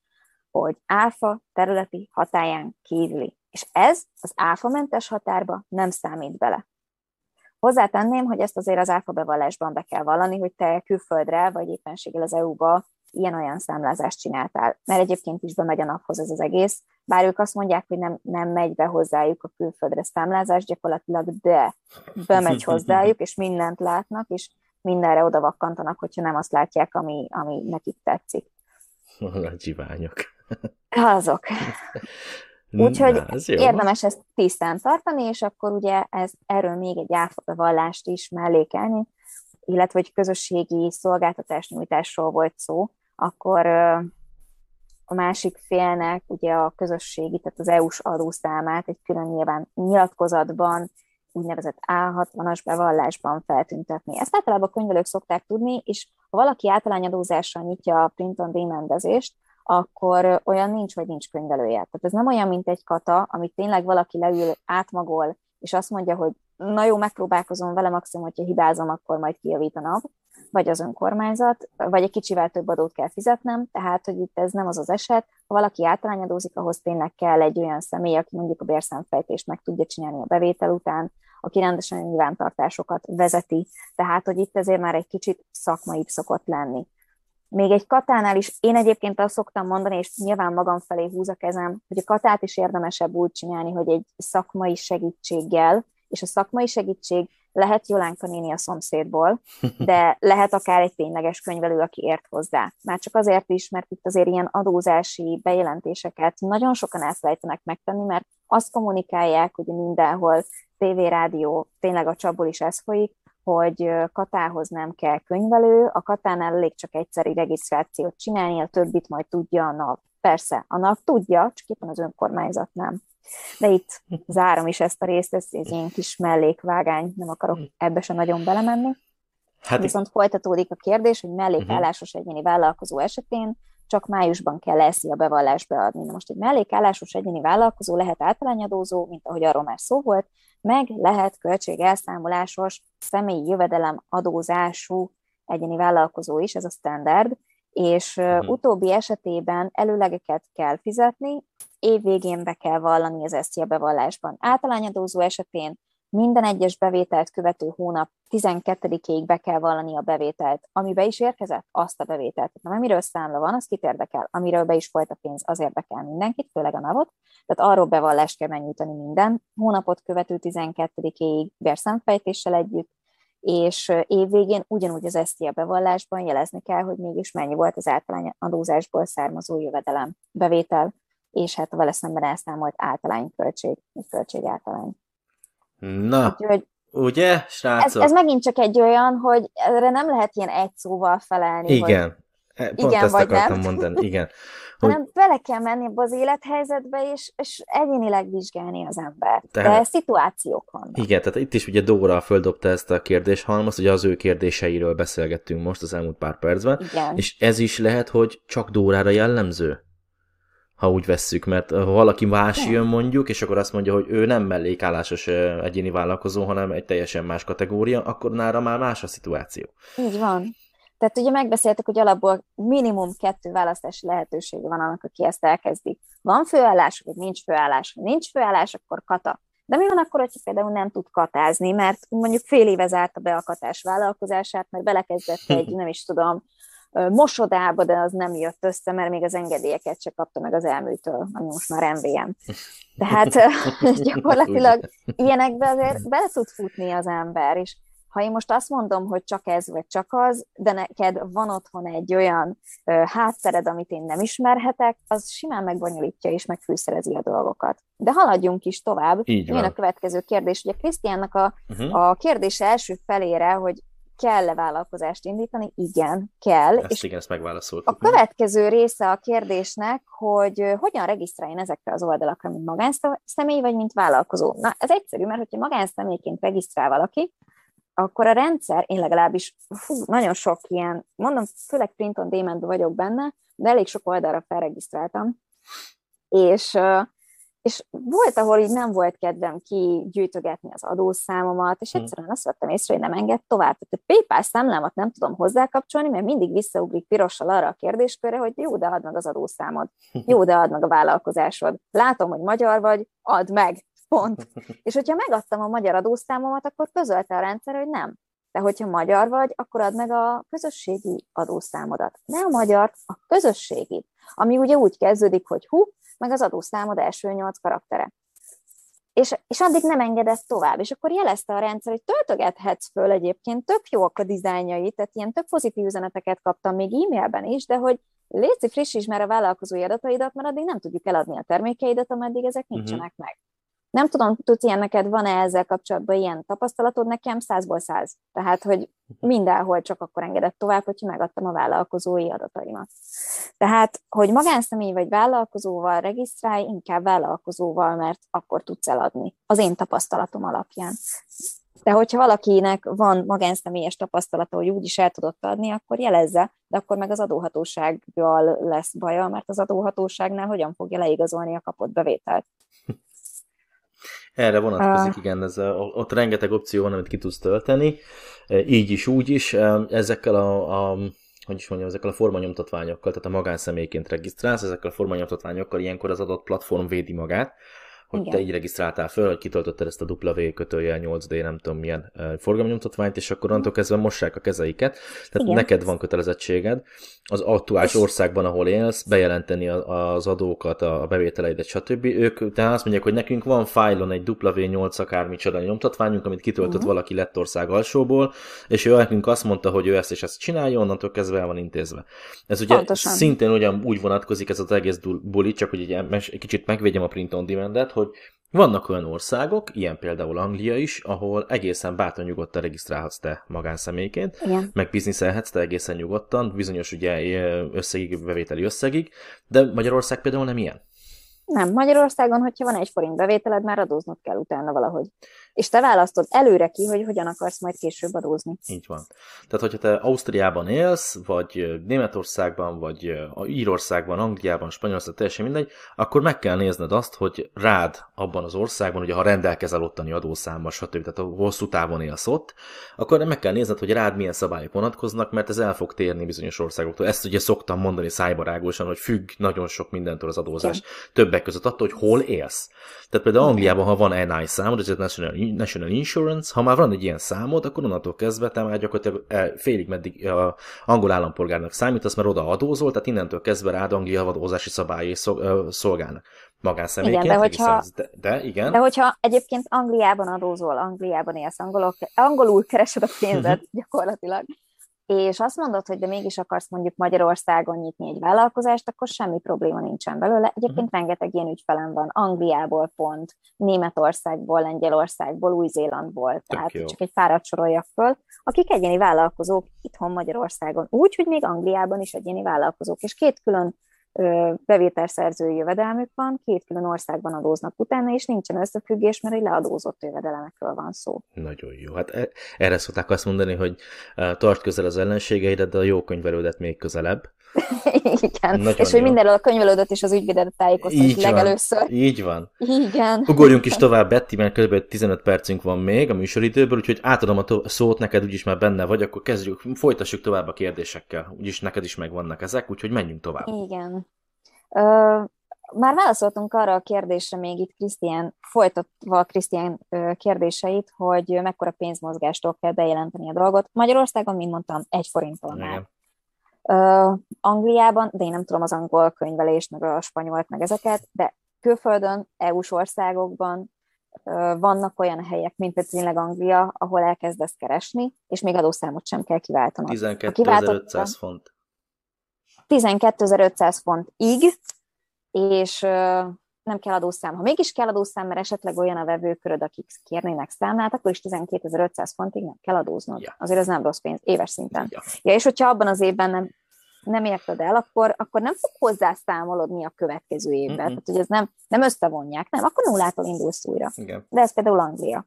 hogy áfa területi hatáján kívüli. És ez az áfamentes határba nem számít bele. Hozzátenném, hogy ezt azért az áfa bevallásban be kell vallani, hogy te külföldre, vagy éppenséggel az EU-ba ilyen-olyan számlázást csináltál. Mert egyébként is bemegy a naphoz ez az egész. Bár ők azt mondják, hogy nem, nem megy be hozzájuk a külföldre számlázás, gyakorlatilag de bemegy hozzájuk, és mindent látnak, és mindenre oda vakkantanak, hogyha nem azt látják, ami, ami nekik tetszik. A csiványok. Azok. Úgyhogy érdemes ezt tisztán tartani, és akkor ugye ez, erről még egy áfabevallást is mellékelni, illetve hogy közösségi szolgáltatásnyújtásról volt szó, akkor a másik félnek ugye a közösségi, tehát az EU-s adószámát egy külön nyilván nyilatkozatban, úgynevezett A60-as bevallásban feltüntetni. Ezt általában a könyvelők szokták tudni, és ha valaki általányadózással nyitja a print on demand akkor olyan nincs, hogy nincs könyvelője. Tehát ez nem olyan, mint egy kata, amit tényleg valaki leül, átmagol, és azt mondja, hogy na jó, megpróbálkozom vele, maximum, hogyha hibázom, akkor majd kijavít vagy az önkormányzat, vagy egy kicsivel több adót kell fizetnem, tehát, hogy itt ez nem az az eset. Ha valaki általányadózik, ahhoz tényleg kell egy olyan személy, aki mondjuk a bérszámfejtést meg tudja csinálni a bevétel után, aki rendesen nyilvántartásokat vezeti, tehát, hogy itt ezért már egy kicsit szakmaibb szokott lenni. Még egy katánál is, én egyébként azt szoktam mondani, és nyilván magam felé húz a kezem, hogy a katát is érdemesebb úgy csinálni, hogy egy szakmai segítséggel, és a szakmai segítség lehet Jolánka néni a szomszédból, de lehet akár egy tényleges könyvelő, aki ért hozzá. Már csak azért is, mert itt azért ilyen adózási bejelentéseket nagyon sokan elfelejtenek megtenni, mert azt kommunikálják, hogy mindenhol TV, rádió, tényleg a csapból is ez folyik, hogy katához nem kell könyvelő, a katánál elég csak egyszeri regisztrációt csinálni, a többit majd tudja a NAV. Persze, a NAV tudja, csak éppen az önkormányzat nem. De itt zárom is ezt a részt, ez, ez ilyen kis mellékvágány, nem akarok ebbe se nagyon belemenni. Hát Viszont folytatódik a kérdés, hogy mellékállásos uh-huh. egyéni vállalkozó esetén csak májusban kell eszi a bevallást beadni. Na most egy mellékállásos egyéni vállalkozó lehet általányadózó, mint ahogy arról már szó volt, meg lehet költségelszámolásos személyi jövedelem adózású egyéni vállalkozó is, ez a standard, és uh-huh. utóbbi esetében előlegeket kell fizetni, év végén be kell vallani az SZIA bevallásban. Általányadózó esetén minden egyes bevételt követő hónap 12-ig be kell vallani a bevételt. Amibe is érkezett, azt a bevételt. Nem amiről számla van, az kit érdekel. Amiről be is folyt a pénz, az érdekel mindenkit, főleg a navot. Tehát arról bevallást kell megnyújtani minden hónapot követő 12-ig bérszámfejtéssel együtt, és évvégén ugyanúgy az SZTIA bevallásban jelezni kell, hogy mégis mennyi volt az általány adózásból származó jövedelem, bevétel, és hát a vele szemben elszámolt általányköltség, költség általány. Na, Úgyhogy ugye, srácok? Ez, ez megint csak egy olyan, hogy erre nem lehet ilyen egy szóval felelni. Igen, hogy E, pont igen, ezt vagy akartam nem. mondani, igen. Hogy... Hanem bele kell menni az élethelyzetbe, és, és egyénileg vizsgálni az ember. Tehát, De szituációk vannak. Igen, tehát itt is ugye Dóra földobta ezt a kérdéshalmazt, ugye az ő kérdéseiről beszélgettünk most az elmúlt pár percben, igen. és ez is lehet, hogy csak Dórára jellemző? ha úgy vesszük, mert ha valaki más jön mondjuk, és akkor azt mondja, hogy ő nem mellékállásos egyéni vállalkozó, hanem egy teljesen más kategória, akkor nára már más a szituáció. Így van. Tehát ugye megbeszéltek, hogy alapból minimum kettő választási lehetősége van annak, aki ezt elkezdi. Van főállás, vagy nincs főállás. Ha nincs főállás, akkor kata. De mi van akkor, hogyha például nem tud katázni, mert mondjuk fél éve zárta be a katás vállalkozását, mert belekezdett egy, nem is tudom, mosodába, de az nem jött össze, mert még az engedélyeket se kapta meg az elműtől, ami most már MVM. Tehát gyakorlatilag ilyenekbe azért bele tud futni az ember, és ha én most azt mondom, hogy csak ez vagy csak az, de neked van otthon egy olyan ö, háttered, amit én nem ismerhetek, az simán megbonyolítja és megfűszerezi a dolgokat. De haladjunk is tovább. Így van. a következő kérdés. Ugye Krisztiánnak a, uh-huh. a kérdés első felére, hogy kell-e vállalkozást indítani? Igen, kell. Ezt és igen, ezt megválaszoltuk. A következő része a kérdésnek, hogy hogyan regisztráljon ezekre az oldalakra, mint magánszemély, vagy mint vállalkozó. Na, ez egyszerű, mert hogyha magánszemélyként regisztrál valaki, akkor a rendszer, én legalábbis fú, nagyon sok ilyen, mondom, főleg print on demand vagyok benne, de elég sok oldalra felregisztráltam, és, és volt, ahol így nem volt kedvem kigyűjtögetni az adószámomat, és hm. egyszerűen azt vettem észre, hogy nem enged tovább. Tehát a PayPal számlámat nem tudom hozzákapcsolni, mert mindig visszaugrik pirossal arra a kérdéskörre, hogy jó, de add meg az adószámod. Jó, de add meg a vállalkozásod. Látom, hogy magyar vagy, add meg pont. És hogyha megadtam a magyar adószámomat, akkor közölte a rendszer, hogy nem. De hogyha magyar vagy, akkor add meg a közösségi adószámodat. Ne a magyar, a közösségi. Ami ugye úgy kezdődik, hogy hu, meg az adószámod első nyolc karaktere. És, és addig nem engedett tovább. És akkor jelezte a rendszer, hogy töltögethetsz föl egyébként, tök jók a dizájnjai, tehát ilyen tök pozitív üzeneteket kaptam még e-mailben is, de hogy léci frissíts már a vállalkozói adataidat, mert addig nem tudjuk eladni a termékeidet, ameddig ezek nincsenek uh-huh. meg. Nem tudom, ilyen neked, van-e ezzel kapcsolatban ilyen tapasztalatod nekem? Százból száz. Tehát, hogy mindenhol csak akkor engedett tovább, hogyha megadtam a vállalkozói adataimat. Tehát, hogy magánszemély vagy vállalkozóval regisztrálj, inkább vállalkozóval, mert akkor tudsz eladni. Az én tapasztalatom alapján. De hogyha valakinek van magánszemélyes tapasztalata, hogy úgyis el tudott adni, akkor jelezze, de akkor meg az adóhatósággal lesz baja, mert az adóhatóságnál hogyan fogja leigazolni a kapott bevételt. Erre vonatkozik, uh. igen, ez a, ott rengeteg opció van, amit ki tudsz tölteni, e, így is, úgy is, e, ezekkel a, a hogy is mondjam, ezekkel a formanyomtatványokkal, tehát a magánszemélyként regisztrálsz, ezekkel a formanyomtatványokkal ilyenkor az adott platform védi magát, hogy Igen. te így regisztráltál föl, hogy kitöltötted ezt a W kötője 8D, nem tudom milyen forgalomnyomtatványt, és akkor onnantól kezdve mossák a kezeiket. Tehát Igen. neked van kötelezettséged az aktuális országban, ahol élsz, bejelenteni az adókat, a bevételeidet, stb. Ők tehát azt mondják, hogy nekünk van fájlon egy W8 akármicsoda nyomtatványunk, amit kitöltött uh-huh. valaki Lettország alsóból, és ő nekünk azt mondta, hogy ő ezt és ezt csinálja, onnantól kezdve el van intézve. Ez ugye Pontosan. szintén ugyan úgy vonatkozik ez az egész buli, csak hogy egy, kicsit megvédjem a print on demand hogy vannak olyan országok, ilyen például Anglia is, ahol egészen bátran nyugodtan regisztrálhatsz te magánszemélyként, Igen. meg bizniszelhetsz te egészen nyugodtan, bizonyos ugye összegig, bevételi összegig, de Magyarország például nem ilyen. Nem, Magyarországon, hogyha van egy forint bevételed, már adóznod kell utána valahogy és te választod előre ki, hogy hogyan akarsz majd később adózni. Így van. Tehát, hogyha te Ausztriában élsz, vagy Németországban, vagy Írországban, Angliában, Spanyolországban, teljesen mindegy, akkor meg kell nézned azt, hogy rád abban az országban, ugye ha rendelkezel ottani adószámmal, stb., tehát a hosszú távon élsz ott, akkor meg kell nézned, hogy rád milyen szabályok vonatkoznak, mert ez el fog térni bizonyos országoktól. Ezt ugye szoktam mondani szájbarágosan, hogy függ nagyon sok mindentől az adózás. Igen. Többek között attól, hogy hol élsz. Tehát például Angliában, ha van NI számod, ez a National National Insurance, ha már van egy ilyen számod, akkor onnantól kezdve te már gyakorlatilag félig meddig a angol állampolgárnak számítasz, mert oda adózol, tehát innentől kezdve rád Anglia adózási szabályai szolgálnak. Magánszemélyként, igen, de hogyha, de, de, igen. De hogyha egyébként Angliában adózol, Angliában élsz, angolok, angolul keresed a pénzed gyakorlatilag, és azt mondod, hogy de mégis akarsz mondjuk Magyarországon nyitni egy vállalkozást, akkor semmi probléma nincsen belőle. Egyébként uh-huh. rengeteg ilyen ügyfelem van, Angliából pont, Németországból, Lengyelországból, Új-Zélandból, tehát jó. csak egy párat soroljak föl, akik egyéni vállalkozók itthon Magyarországon, úgy, hogy még Angliában is egyéni vállalkozók, és két külön bevételszerzői jövedelmük van, két külön országban adóznak utána, és nincsen összefüggés, mert egy leadózott jövedelemekről van szó. Nagyon jó. Hát e, erre szokták azt mondani, hogy tart közel az ellenségeidet, de a jó könyvelődet még közelebb. Igen, Nagyon és jó. hogy mindenről a könyvelődött és az ügyvédet tájékoztat legelőször. Így van. Igen. Ugorjunk is tovább, Betty, mert kb. 15 percünk van még a műsoridőből, úgyhogy átadom a to- szót neked, úgyis már benne vagy, akkor kezdjük, folytassuk tovább a kérdésekkel. Úgyis neked is megvannak ezek, úgyhogy menjünk tovább. Igen. Ö, már válaszoltunk arra a kérdésre még itt Krisztián, folytatva Krisztián kérdéseit, hogy mekkora pénzmozgástól kell bejelenteni a dolgot. Magyarországon, mint mondtam, egy forinttal már. Uh, Angliában, de én nem tudom az angol könyvelést, meg a spanyolt, meg ezeket, de külföldön, EU-s országokban uh, vannak olyan helyek, mint tényleg Anglia, ahol elkezdesz keresni, és még adószámot sem kell kiváltanod. 12.500 font. 12.500 fontig, és uh, nem kell adószám. Ha mégis kell adószám, mert esetleg olyan a vevőköröd, akik kérnének számlát, akkor is 12.500 fontig nem kell adóznod. Ja. Azért ez nem rossz pénz, éves szinten. Ja. ja, és hogyha abban az évben nem, nem érted el, akkor, akkor nem fog hozzászámolodni a következő évben. Mm-hmm. Tehát, hogy ez nem, nem összevonják, nem, akkor nullától indulsz újra. Igen. De ez például Anglia.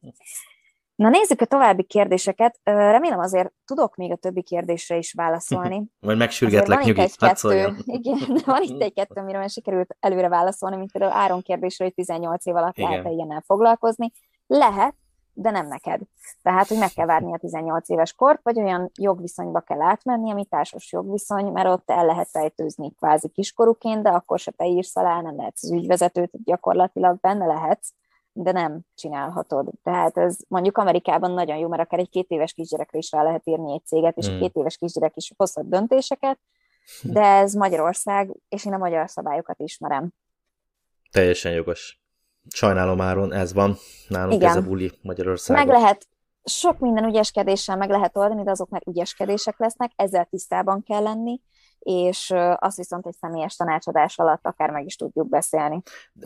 Na nézzük a további kérdéseket. Remélem azért tudok még a többi kérdésre is válaszolni. Majd megsürgetlek nyugi, kettő, Igen, van itt egy-kettő, amire sikerült előre válaszolni, mint például Áron kérdésre, hogy 18 év alatt lehet-e ilyennel foglalkozni. Lehet, de nem neked. Tehát, hogy meg kell várni a 18 éves kort, vagy olyan jogviszonyba kell átmenni, ami társas jogviszony, mert ott el lehet fejtőzni kvázi kiskorúként, de akkor se te írsz alá, nem lehetsz az ügyvezetőt, gyakorlatilag benne lehetsz, de nem csinálhatod. Tehát ez mondjuk Amerikában nagyon jó, mert akár egy két éves kisgyerekre is rá lehet írni egy céget, és hmm. a két éves kisgyerek is hozhat döntéseket, de ez Magyarország, és én a magyar szabályokat ismerem. Teljesen jogos. Sajnálom Áron, ez van. Nálunk Igen. ez a buli Magyarországon. Meg lehet, sok minden ügyeskedéssel meg lehet oldani, de azok már ügyeskedések lesznek, ezzel tisztában kell lenni, és azt viszont egy személyes tanácsadás alatt akár meg is tudjuk beszélni.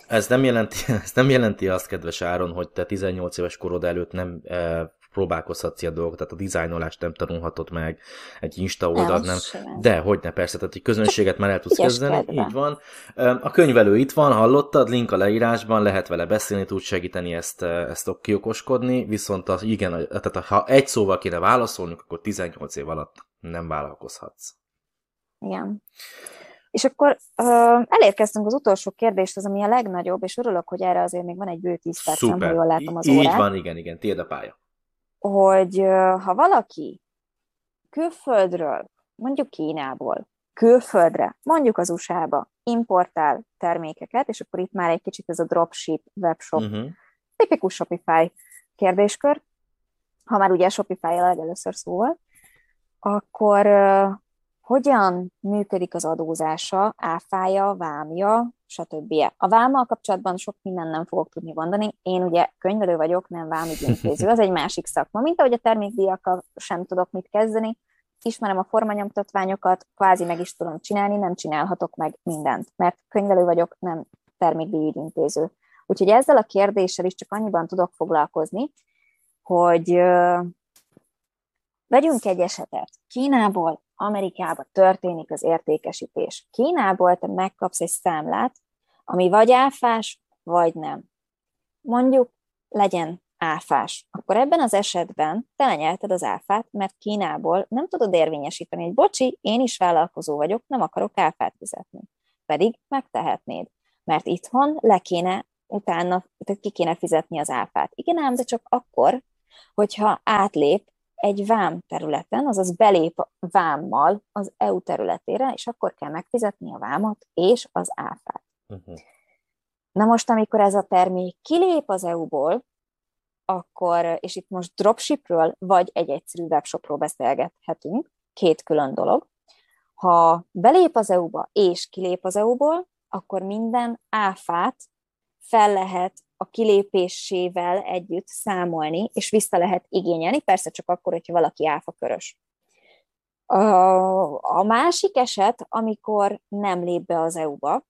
Ez nem jelenti, ez nem jelenti azt, kedves Áron, hogy te 18 éves korod előtt nem e, próbálkozhatsz a dolgokat, tehát a dizájnolást nem tanulhatod meg, egy Insta oldalt nem, nem. de hogy ne persze, tehát egy közönséget már el tudsz kezdeni, így van. A könyvelő itt van, hallottad, link a leírásban, lehet vele beszélni, tud segíteni ezt, ezt kiokoskodni, viszont az, igen, tehát ha egy szóval kéne válaszolnunk, akkor 18 év alatt nem vállalkozhatsz. Igen. És akkor uh, elérkeztünk az utolsó kérdéshez, ami a legnagyobb, és örülök, hogy erre azért még van egy bő tíz percem, ha jól látom az órát. Így van, igen, igen, tiéd a pálya. Hogy uh, ha valaki külföldről, mondjuk Kínából, külföldre, mondjuk az USA-ba importál termékeket, és akkor itt már egy kicsit ez a dropship, webshop, uh-huh. tipikus Shopify kérdéskör, ha már ugye Shopify-jel először szól, akkor hogyan működik az adózása, áfája, vámja, stb. A vámmal kapcsolatban sok minden nem fogok tudni mondani. Én ugye könyvelő vagyok, nem vámügyintéző, az egy másik szakma. Mint ahogy a termékdíjakkal sem tudok mit kezdeni, ismerem a formanyomtatványokat, kvázi meg is tudom csinálni, nem csinálhatok meg mindent, mert könyvelő vagyok, nem termékdíjügyintéző. Úgyhogy ezzel a kérdéssel is csak annyiban tudok foglalkozni, hogy Vegyünk egy esetet. Kínából Amerikába történik az értékesítés. Kínából te megkapsz egy számlát, ami vagy áfás, vagy nem. Mondjuk legyen áfás. Akkor ebben az esetben te lenyelted az áfát, mert Kínából nem tudod érvényesíteni, hogy bocsi, én is vállalkozó vagyok, nem akarok áfát fizetni. Pedig megtehetnéd, mert itthon le kéne utána, tehát ki kéne fizetni az áfát. Igen ám, de csak akkor, hogyha átlép egy vám területen, azaz belép vámmal az EU területére, és akkor kell megfizetni a vámot és az áfát. Uh-huh. Na most, amikor ez a termék kilép az EU-ból, akkor, és itt most dropshipről, vagy egy egyszerű webshopról beszélgethetünk, két külön dolog. Ha belép az EU-ba és kilép az EU-ból, akkor minden áfát fel lehet a kilépésével együtt számolni, és vissza lehet igényelni, persze csak akkor, hogyha valaki áfa körös. A másik eset, amikor nem lép be az EU-ba,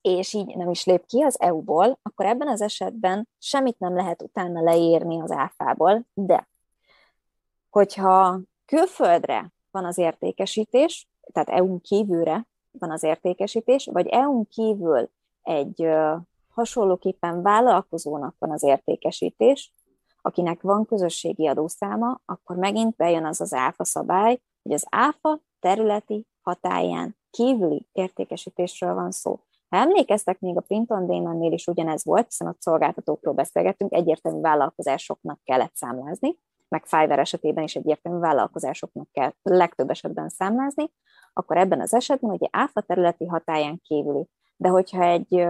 és így nem is lép ki az EU-ból, akkor ebben az esetben semmit nem lehet utána leírni az áfából, de hogyha külföldre van az értékesítés, tehát EU-n kívülre van az értékesítés, vagy EU-n kívül egy hasonlóképpen vállalkozónak van az értékesítés, akinek van közösségi adószáma, akkor megint bejön az az áfa szabály, hogy az áfa területi hatáján kívüli értékesítésről van szó. Ha emlékeztek, még a Print on Demand-nél is ugyanez volt, hiszen ott szolgáltatókról beszélgettünk, egyértelmű vállalkozásoknak kellett számlázni, meg Fiverr esetében is egyértelmű vállalkozásoknak kell legtöbb esetben számlázni, akkor ebben az esetben ugye áfa területi hatáján kívüli. De hogyha egy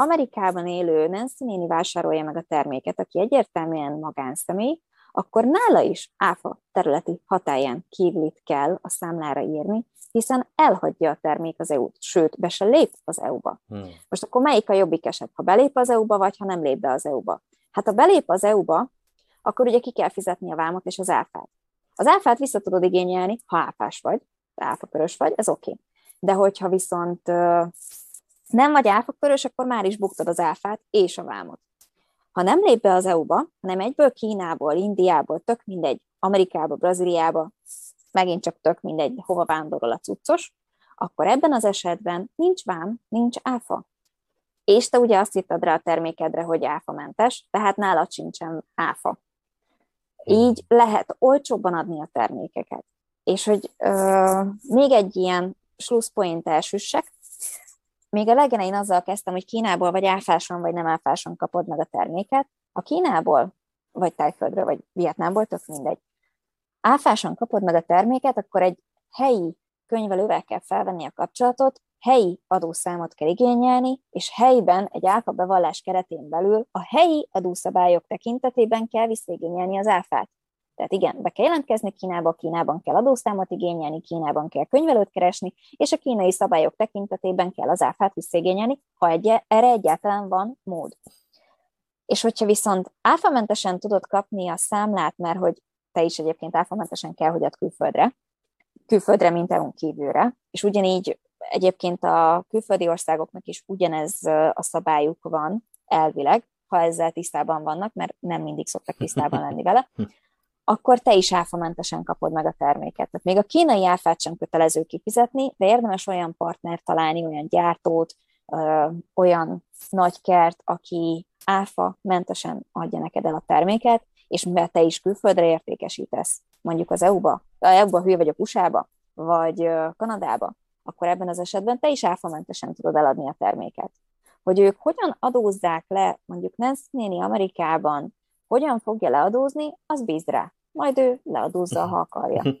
Amerikában élő Nancy néni vásárolja meg a terméket, aki egyértelműen magánszemély, akkor nála is áfa területi hatáján kívülit kell a számlára írni, hiszen elhagyja a termék az EU-t, sőt, be se lép az EU-ba. Hmm. Most akkor melyik a jobbik eset, ha belép az EU-ba, vagy ha nem lép be az EU-ba? Hát ha belép az EU-ba, akkor ugye ki kell fizetni a vámot és az áfát. Az áfát vissza tudod igényelni, ha áfás vagy, áfakörös vagy, ez oké. Okay. De hogyha viszont nem vagy áfakörös, akkor már is buktad az áfát és a vámot. Ha nem lép be az EU-ba, hanem egyből Kínából, Indiából, tök mindegy, Amerikába, Brazíliába, megint csak tök mindegy, hova vándorol a cuccos, akkor ebben az esetben nincs vám, nincs áfa. És te ugye azt hittad rá a termékedre, hogy áfamentes, tehát nálad sincsen áfa. Így lehet olcsóbban adni a termékeket. És hogy ö, még egy ilyen slusszpoint elsüssek, még a legelején azzal kezdtem, hogy Kínából vagy áfáson, vagy nem áfáson kapod meg a terméket. A Kínából, vagy Tájföldről, vagy Vietnámból, tök mindegy. Áfáson kapod meg a terméket, akkor egy helyi könyvelővel kell felvenni a kapcsolatot, helyi adószámot kell igényelni, és helyben egy áfa bevallás keretén belül a helyi adószabályok tekintetében kell visszaigényelni az áfát. Tehát igen, be kell jelentkezni Kínába, Kínában kell adószámot igényelni, Kínában kell könyvelőt keresni, és a kínai szabályok tekintetében kell az áfát visszaigényelni, ha egy, erre egyáltalán van mód. És hogyha viszont áfamentesen tudod kapni a számlát, mert hogy te is egyébként áfamentesen kell, hogy ad külföldre, külföldre, mint EU-n kívülre, és ugyanígy egyébként a külföldi országoknak is ugyanez a szabályuk van elvileg, ha ezzel tisztában vannak, mert nem mindig szoktak tisztában lenni vele, akkor te is áfamentesen kapod meg a terméket. Tehát még a kínai áfát sem kötelező kifizetni, de érdemes olyan partnert találni, olyan gyártót, ö, olyan nagykert, aki áfa mentesen adja neked el a terméket, és mivel te is külföldre értékesítesz, mondjuk az EU-ba, EU-ba hülye vagyok USA-ba, vagy Kanadába, akkor ebben az esetben te is áfamentesen tudod eladni a terméket. Hogy ők hogyan adózzák le, mondjuk Nancy néni Amerikában, hogyan fogja leadózni, az bíz rá majd ő leadózza, ha akarja.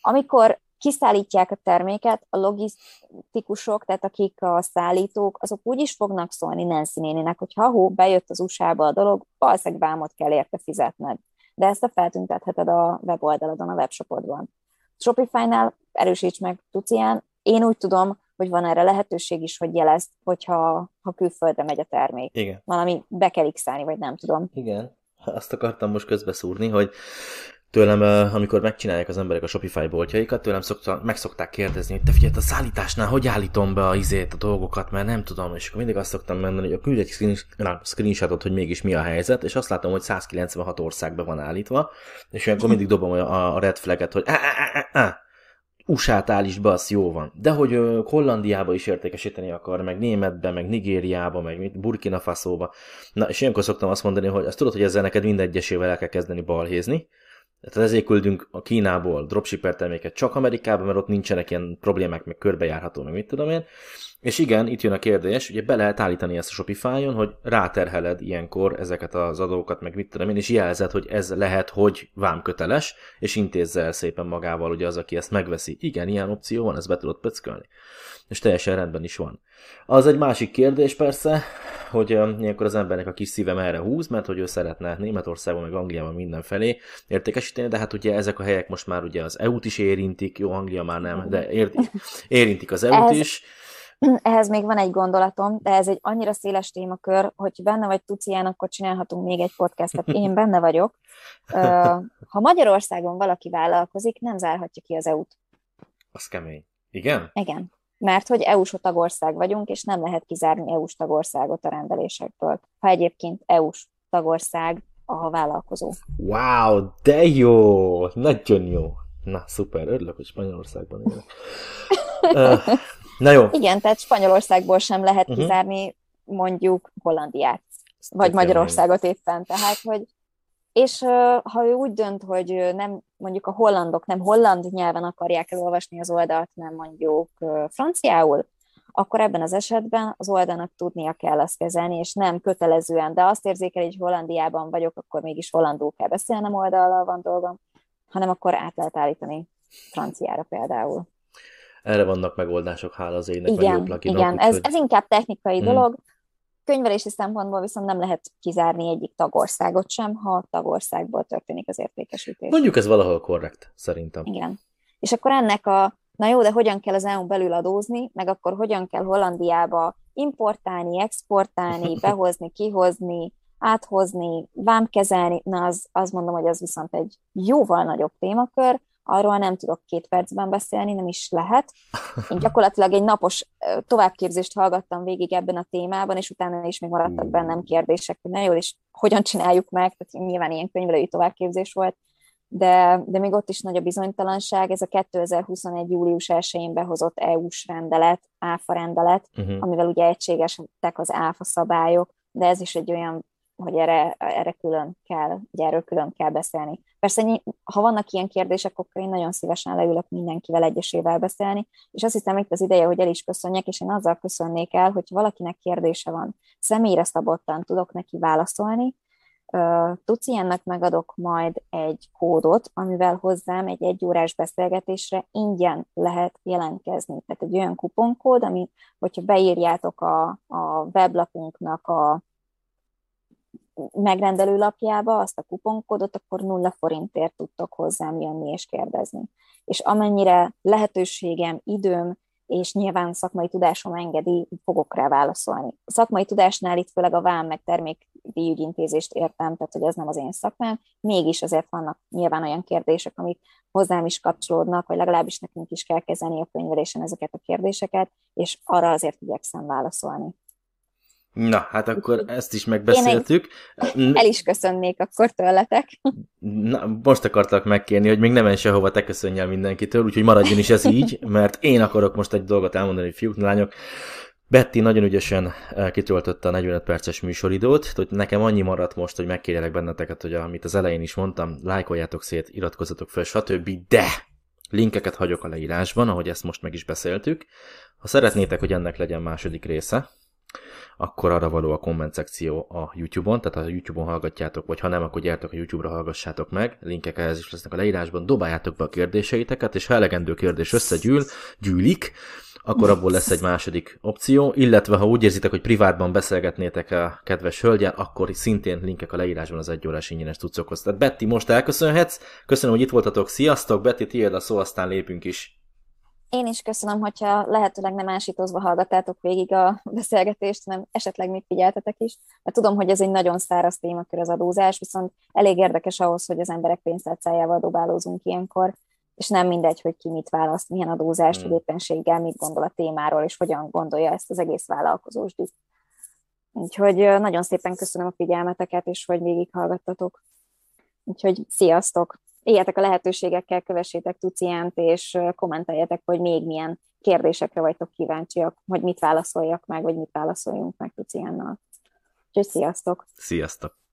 Amikor kiszállítják a terméket, a logisztikusok, tehát akik a szállítók, azok úgy is fognak szólni Nancy néninek, hogy ha hó, bejött az USA-ba a dolog, valószínűleg vámot kell érte fizetned. De ezt a feltüntetheted a weboldaladon, a webshopodban. Shopify-nál erősíts meg Tucián, én úgy tudom, hogy van erre lehetőség is, hogy jelezd, hogyha ha külföldre megy a termék. Igen. Valami be kell x vagy nem tudom. Igen azt akartam most közbeszúrni, hogy tőlem, amikor megcsinálják az emberek a Shopify boltjaikat, tőlem szokta, meg szokták kérdezni, hogy te figyelj, a szállításnál hogy állítom be a izét, a dolgokat, mert nem tudom, és akkor mindig azt szoktam mondani, hogy küldj egy screenshotot, hogy mégis mi a helyzet, és azt látom, hogy 196 országban van állítva, és akkor mindig dobom a, a red flaget, hogy USA-t állíts be, az jó van. De hogy ö, Hollandiába is értékesíteni akar, meg Németbe, meg Nigériába, meg mit, Burkina Faso-ba. Na, és ilyenkor szoktam azt mondani, hogy azt tudod, hogy ezzel neked mindegyesével el kell kezdeni balhézni, tehát ezért küldünk a Kínából dropshipper terméket csak Amerikába, mert ott nincsenek ilyen problémák, meg körbejárható, meg mit tudom én. És igen, itt jön a kérdés, ugye be lehet állítani ezt a Shopify-on, hogy ráterheled ilyenkor ezeket az adókat, meg mit tudom én, és jelzed, hogy ez lehet, hogy vámköteles, és intézze el szépen magával ugye az, aki ezt megveszi. Igen, ilyen opció van, ezt be tudod pöckölni. És teljesen rendben is van. Az egy másik kérdés persze, hogy ilyenkor az embernek a kis szívem erre húz, mert hogy ő szeretne Németországban, meg Angliában mindenfelé értékesíteni, de hát ugye ezek a helyek most már ugye az EU-t is érintik, jó, Anglia már nem, de érintik az EU-t is, ehhez még van egy gondolatom, de ez egy annyira széles témakör, hogy benne vagy tudsz ilyen, akkor csinálhatunk még egy podcastet. Én benne vagyok. Ha Magyarországon valaki vállalkozik, nem zárhatja ki az EU-t. Az kemény. Igen? Igen. Mert hogy EU-s tagország vagyunk, és nem lehet kizárni EU-s tagországot a rendelésekből. Ha egyébként EU-s tagország a vállalkozó. Wow, de jó! Nagyon jó! Na, szuper, örülök, hogy Spanyolországban élek. uh, Na jó. Igen, tehát Spanyolországból sem lehet uh-huh. kizárni mondjuk Hollandiát, vagy Magyarországot éppen. Tehát, hogy és ha ő úgy dönt, hogy nem mondjuk a hollandok nem holland nyelven akarják elolvasni az oldalt, nem mondjuk franciául, akkor ebben az esetben az oldalnak tudnia kell azt kezelni, és nem kötelezően, de azt érzékel, hogy Hollandiában vagyok, akkor mégis hollandul kell beszélnem oldallal van dolgom, hanem akkor át lehet állítani franciára például erre vannak megoldások, hála az ének, igen, meg jó Igen, ez, ez inkább technikai hmm. dolog. Könyvelési szempontból viszont nem lehet kizárni egyik tagországot sem, ha a tagországból történik az értékesítés. Mondjuk ez valahol korrekt, szerintem. Igen. És akkor ennek a, na jó, de hogyan kell az EU belül adózni, meg akkor hogyan kell Hollandiába importálni, exportálni, behozni, kihozni, áthozni, vámkezelni, na az, az mondom, hogy az viszont egy jóval nagyobb témakör, arról nem tudok két percben beszélni, nem is lehet. Én gyakorlatilag egy napos továbbképzést hallgattam végig ebben a témában, és utána is még maradtak bennem kérdések, hogy na jól, és hogyan csináljuk meg, tehát nyilván ilyen könyvelői továbbképzés volt, de, de még ott is nagy a bizonytalanság. Ez a 2021. július 1-én behozott EU-s rendelet, áfa rendelet, uh-huh. amivel ugye egységesek az áfa szabályok, de ez is egy olyan hogy erre, erre külön kell, hogy erről külön kell beszélni. Persze, ha vannak ilyen kérdések, akkor én nagyon szívesen leülök mindenkivel egyesével beszélni, és azt hiszem itt az ideje, hogy el is köszönjek, és én azzal köszönnék el, hogy valakinek kérdése van, személyre szabottan tudok neki válaszolni, Tudsz ilyennek megadok majd egy kódot, amivel hozzám egy egyórás beszélgetésre ingyen lehet jelentkezni. Tehát egy olyan kuponkód, ami, hogyha beírjátok a, a weblapunknak a megrendelő lapjába azt a kuponkódot, akkor nulla forintért tudtok hozzám jönni és kérdezni. És amennyire lehetőségem, időm, és nyilván szakmai tudásom engedi, fogok rá válaszolni. A szakmai tudásnál itt főleg a vám meg termékdíjügyintézést értem, tehát hogy ez nem az én szakmám, mégis azért vannak nyilván olyan kérdések, amik hozzám is kapcsolódnak, vagy legalábbis nekünk is kell kezelni a könyvelésen ezeket a kérdéseket, és arra azért igyekszem válaszolni. Na, hát akkor ezt is megbeszéltük. Én el is köszönnék akkor tőletek. Na, most akartak megkérni, hogy még nem menj sehova, te köszönj el mindenkitől, úgyhogy maradjon is ez így, mert én akarok most egy dolgot elmondani, fiúk, lányok. Betty nagyon ügyesen eh, kitöltötte a 45 perces műsoridót, hogy nekem annyi maradt most, hogy megkérjelek benneteket, hogy amit az elején is mondtam, lájkoljátok szét, iratkozzatok fel, stb. De linkeket hagyok a leírásban, ahogy ezt most meg is beszéltük. Ha szeretnétek, hogy ennek legyen második része, akkor arra való a komment szekció a YouTube-on, tehát ha a YouTube-on hallgatjátok, vagy ha nem, akkor gyertek a YouTube-ra hallgassátok meg, linkek ehhez is lesznek a leírásban, dobáljátok be a kérdéseiteket, és ha elegendő kérdés összegyűl, gyűlik, akkor abból lesz egy második opció, illetve ha úgy érzitek, hogy privátban beszélgetnétek a kedves hölgyen, akkor szintén linkek a leírásban az órás ingyenes tucokhoz. Tehát Betty, most elköszönhetsz, köszönöm, hogy itt voltatok, sziasztok, Betty, tiéd a szó, aztán lépünk is. Én is köszönöm, hogyha lehetőleg nem ásítozva hallgattátok végig a beszélgetést, hanem esetleg még figyeltetek is, mert tudom, hogy ez egy nagyon száraz témakör az adózás, viszont elég érdekes ahhoz, hogy az emberek pénztárcájával dobálózunk ilyenkor, és nem mindegy, hogy ki mit választ, milyen adózást, hmm. hogy éppenséggel mit gondol a témáról, és hogyan gondolja ezt az egész vállalkozós düh. Úgyhogy nagyon szépen köszönöm a figyelmeteket, és hogy végighallgattatok. Úgyhogy sziasztok! Éljetek a lehetőségekkel, kövessétek Tuciánt, és kommenteljetek, hogy még milyen kérdésekre vagytok kíváncsiak, hogy mit válaszoljak meg, vagy mit válaszoljunk meg Tuciánnal. Úgyhogy sziasztok! Sziasztok!